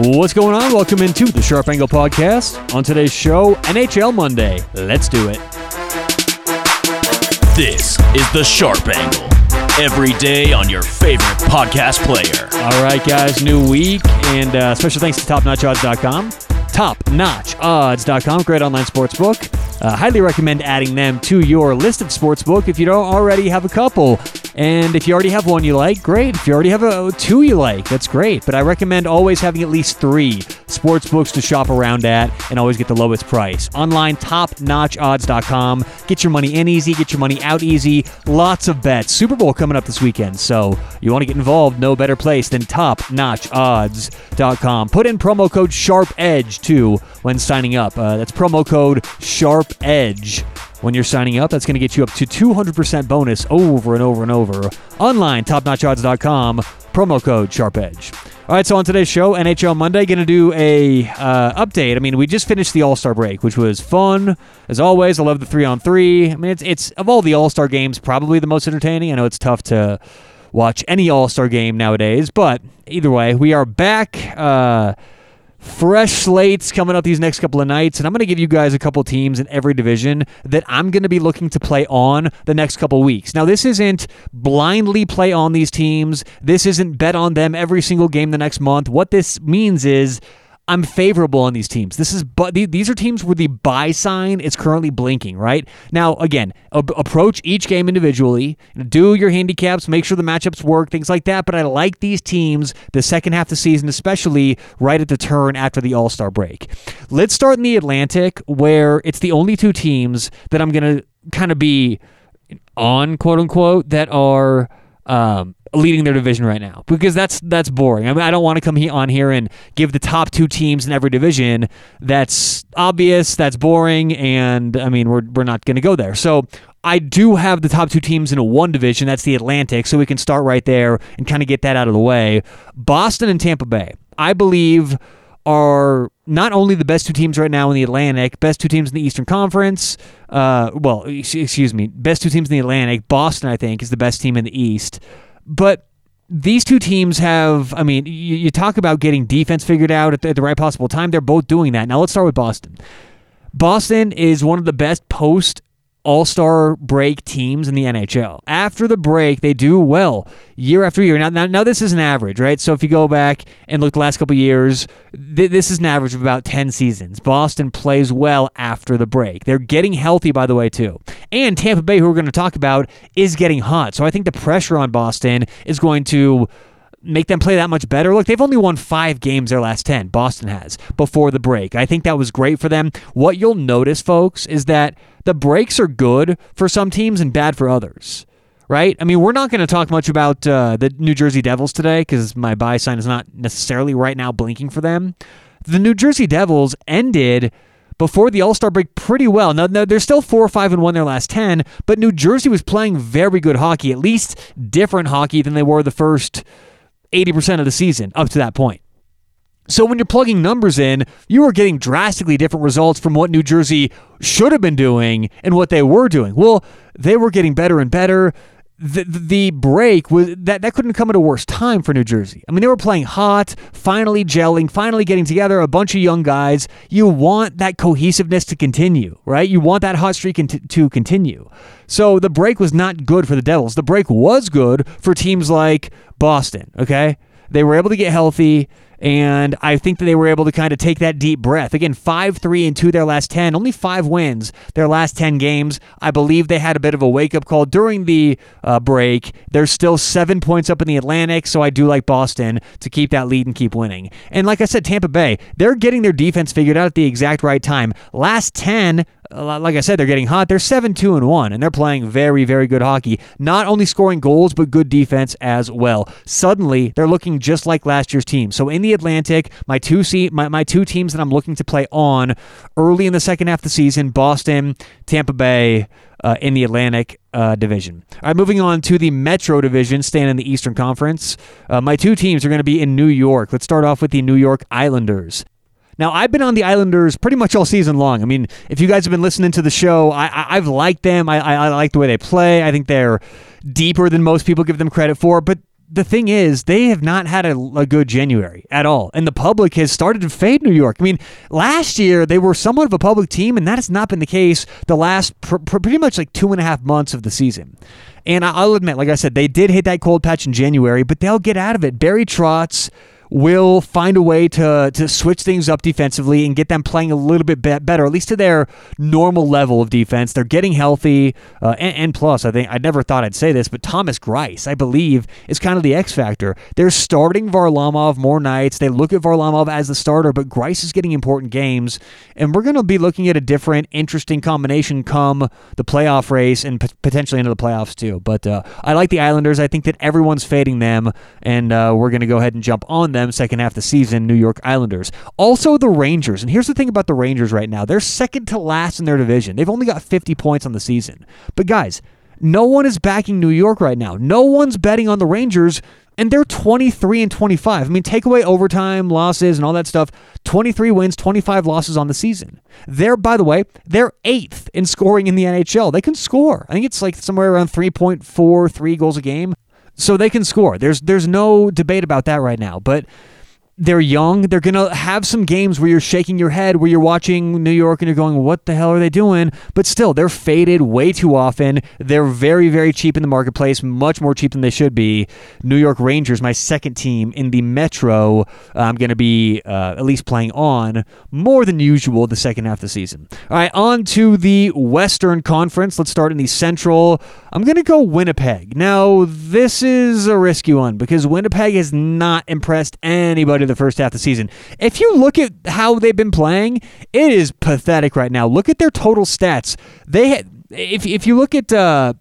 What's going on? Welcome into the Sharp Angle Podcast. On today's show, NHL Monday. Let's do it. This is the Sharp Angle. Every day on your favorite podcast player. All right, guys, new week, and uh, special thanks to TopNotchOdds.com. TopNotchOdds.com, great online sports book. Uh, highly recommend adding them to your list of sportsbook if you don't already have a couple. And if you already have one you like, great. If you already have a two you like, that's great. But I recommend always having at least three sports books to shop around at and always get the lowest price. Online, topnotchodds.com. Get your money in easy, get your money out easy. Lots of bets. Super Bowl coming up this weekend, so you want to get involved, no better place than topnotchodds.com. Put in promo code SHARPEDGE too when signing up. Uh, that's promo code SHARPEDGE when you're signing up. That's going to get you up to 200% bonus over and over and over. Online, topnotchodds.com, promo code SharpEdge. All right, so on today's show, NHL Monday, going to do a uh, update. I mean, we just finished the All Star break, which was fun as always. I love the three on three. I mean, it's it's of all the All Star games, probably the most entertaining. I know it's tough to watch any All Star game nowadays, but either way, we are back. Uh, fresh slates coming up these next couple of nights and i'm going to give you guys a couple teams in every division that i'm going to be looking to play on the next couple weeks. Now this isn't blindly play on these teams. This isn't bet on them every single game the next month. What this means is I'm favorable on these teams. This is but these are teams where the buy sign is currently blinking, right? Now, again, ab- approach each game individually, do your handicaps, make sure the matchups work, things like that, but I like these teams the second half of the season, especially right at the turn after the All-Star break. Let's start in the Atlantic where it's the only two teams that I'm going to kind of be on quote unquote that are um, leading their division right now because that's that's boring. I mean, I don't want to come he- on here and give the top two teams in every division. That's obvious. That's boring, and I mean, we're we're not going to go there. So. I do have the top two teams in a one division. That's the Atlantic. So we can start right there and kind of get that out of the way. Boston and Tampa Bay, I believe, are not only the best two teams right now in the Atlantic, best two teams in the Eastern Conference. Uh, well, excuse me, best two teams in the Atlantic. Boston, I think, is the best team in the East. But these two teams have, I mean, you, you talk about getting defense figured out at the, at the right possible time. They're both doing that. Now let's start with Boston. Boston is one of the best post all Star break teams in the NHL. After the break, they do well year after year. Now, now, now this is an average, right? So if you go back and look the last couple years, th- this is an average of about 10 seasons. Boston plays well after the break. They're getting healthy, by the way, too. And Tampa Bay, who we're going to talk about, is getting hot. So I think the pressure on Boston is going to make them play that much better. Look, they've only won five games their last 10. Boston has before the break. I think that was great for them. What you'll notice, folks, is that the breaks are good for some teams and bad for others. Right? I mean, we're not going to talk much about uh, the New Jersey Devils today because my buy sign is not necessarily right now blinking for them. The New Jersey Devils ended before the All Star break pretty well. Now, they're still four or five and one their last ten, but New Jersey was playing very good hockey, at least different hockey than they were the first 80% of the season up to that point. So when you're plugging numbers in, you are getting drastically different results from what New Jersey should have been doing and what they were doing. Well, they were getting better and better the, the break was that that couldn't come at a worse time for New Jersey. I mean, they were playing hot, finally gelling, finally getting together, a bunch of young guys. You want that cohesiveness to continue, right? You want that hot streak to continue. So the break was not good for the Devils. The break was good for teams like Boston, okay? They were able to get healthy. And I think that they were able to kind of take that deep breath. Again, 5 3 and 2 their last 10, only five wins their last 10 games. I believe they had a bit of a wake up call during the uh, break. They're still seven points up in the Atlantic, so I do like Boston to keep that lead and keep winning. And like I said, Tampa Bay, they're getting their defense figured out at the exact right time. Last 10, like I said, they're getting hot. They're 7 2 and 1, and they're playing very, very good hockey. Not only scoring goals, but good defense as well. Suddenly, they're looking just like last year's team. So in the Atlantic, my two seat, my, my two teams that I'm looking to play on early in the second half of the season Boston, Tampa Bay. Uh, in the Atlantic uh, division. All right, moving on to the Metro division, staying in the Eastern Conference. Uh, my two teams are going to be in New York. Let's start off with the New York Islanders. Now, I've been on the Islanders pretty much all season long. I mean, if you guys have been listening to the show, I, have liked them. I, I, I like the way they play. I think they're deeper than most people give them credit for. But the thing is, they have not had a, a, good January at all. And the public has started to fade New York. I mean, last year they were somewhat of a public team, and that has not been the case the last pr- pr- pretty much like two and a half months of the season. And I'll admit, like I said, they did hit that cold patch in January, but they'll get out of it. Barry Trotz will find a way to to switch things up defensively and get them playing a little bit be- better, at least to their normal level of defense. They're getting healthy, uh, and, and, plus, I think I never thought I'd say this, but Thomas Greiss, I believe, is kind of the X factor. They're starting Varlamov more nights. They look at Varlamov as the starter, but Greiss is getting important games, and we're going to be looking at a different, interesting combination come the playoff race and p- potentially into the playoffs too. But uh, I like the Islanders. I think that everyone's fading them, and uh, we're going to go ahead and jump on them them second half of the season, New York Islanders. Also, the Rangers. And here's the thing about the Rangers right now they're second to last in their division. They've only got 50 points on the season. But, guys, no one is backing New York right now. No one's betting on the Rangers, and they're 23 and 25. I mean, take away overtime losses and all that stuff. 23 wins, 25 losses on the season. They're, by the way, they're eighth in scoring in the NHL. They can score. I think it's like somewhere around 3.43 goals a game so they can score. There's there's no debate about that right now. But they're young. They're going to have some games where you're shaking your head, where you're watching New York and you're going, what the hell are they doing? But still, they're faded way too often. They're very, very cheap in the marketplace, much more cheap than they should be. New York Rangers, my second team in the Metro, I'm going to be uh, at least playing on more than usual the second half of the season. All right, on to the Western Conference. Let's start in the Central. I'm going to go Winnipeg. Now, this is a risky one because Winnipeg has not impressed anybody the first half of the season. If you look at how they've been playing, it is pathetic right now. Look at their total stats. They had if, if you look at uh,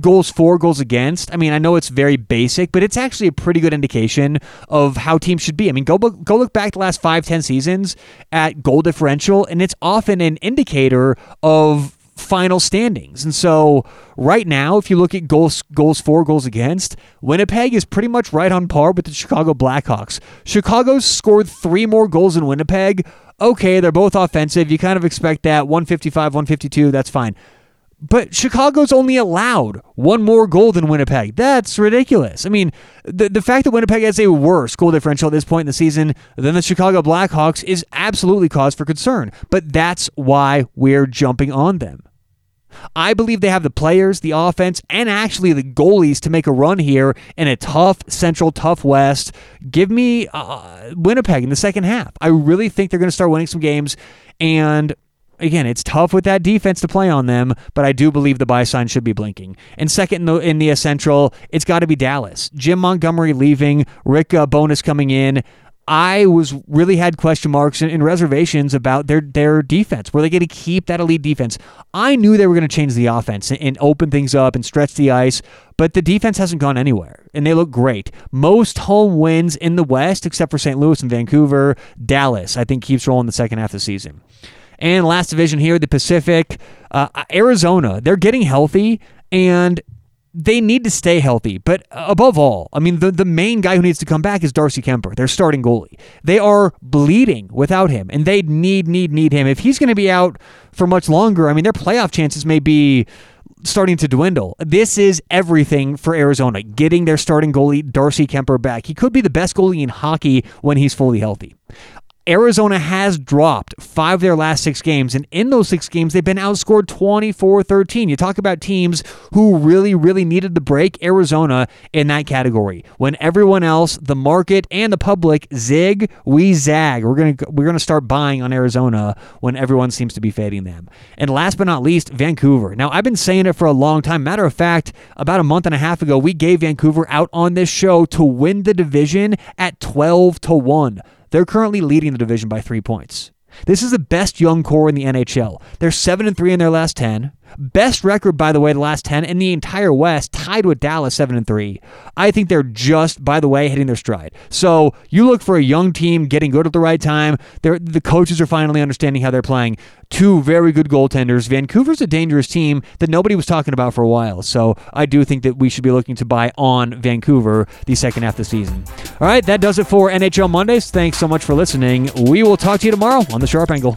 goals for, goals against, I mean, I know it's very basic, but it's actually a pretty good indication of how teams should be. I mean, go go look back the last five, ten seasons at goal differential, and it's often an indicator of final standings. And so right now, if you look at goals goals for, goals against, Winnipeg is pretty much right on par with the Chicago Blackhawks. Chicago's scored three more goals than Winnipeg. Okay, they're both offensive. You kind of expect that. 155, 152, that's fine. But Chicago's only allowed one more goal than Winnipeg. That's ridiculous. I mean, the, the fact that Winnipeg has a worse goal differential at this point in the season than the Chicago Blackhawks is absolutely cause for concern. But that's why we're jumping on them. I believe they have the players, the offense, and actually the goalies to make a run here in a tough Central, tough West. Give me uh, Winnipeg in the second half. I really think they're going to start winning some games. And again, it's tough with that defense to play on them, but I do believe the buy sign should be blinking. And second in the, in the Central, it's got to be Dallas. Jim Montgomery leaving, Rick uh, Bowness coming in. I was really had question marks and, and, reservations about their their defense. Were they going to keep that elite defense? I knew they were going to change the offense and, and, open things up and stretch the ice, but the defense hasn't gone anywhere, and they look great. Most home wins in the West, except for St. Louis and Vancouver. Dallas, I think, keeps rolling the second half of the season. And last division here, the Pacific, uh, Arizona. They're getting healthy, and they need to stay healthy. But above all, I mean, the, the main guy who needs to come back is Darcy Kuemper, their starting goalie. They are bleeding without him, and they need, need, need him. If he's going to be out for much longer, I mean, their playoff chances may be starting to dwindle. This is everything for Arizona, getting their starting goalie, Darcy Kuemper, back. He could be the best goalie in hockey when he's fully healthy. Arizona has dropped five of their last six games, and in those six games, they've been outscored 24 13. You talk about teams who really, really needed the break, Arizona in that category. When everyone else, the market and the public zig, we zag. We're gonna we're gonna start buying on Arizona when everyone seems to be fading them. And last but not least, Vancouver. Now I've been saying it for a long time. Matter of fact, about a month and a half ago, we gave Vancouver out on this show to win the division at 12 to 1. They're currently leading the division by three points. This is the best young core in the NHL. They're 7 and 3 in their last 10. Best record, by the way, the last 10 in the entire West, tied with Dallas 7 and 3. I think they're just, by the way, hitting their stride. So you look for a young team getting good at the right time. They're, the coaches are finally understanding how they're playing. Two very good goaltenders. Vancouver's a dangerous team that nobody was talking about for a while. So I do think that we should be looking to buy on Vancouver the second half of the season. All right, that does it for NHL Mondays. Thanks so much for listening. We will talk to you tomorrow on the Sharp Angle.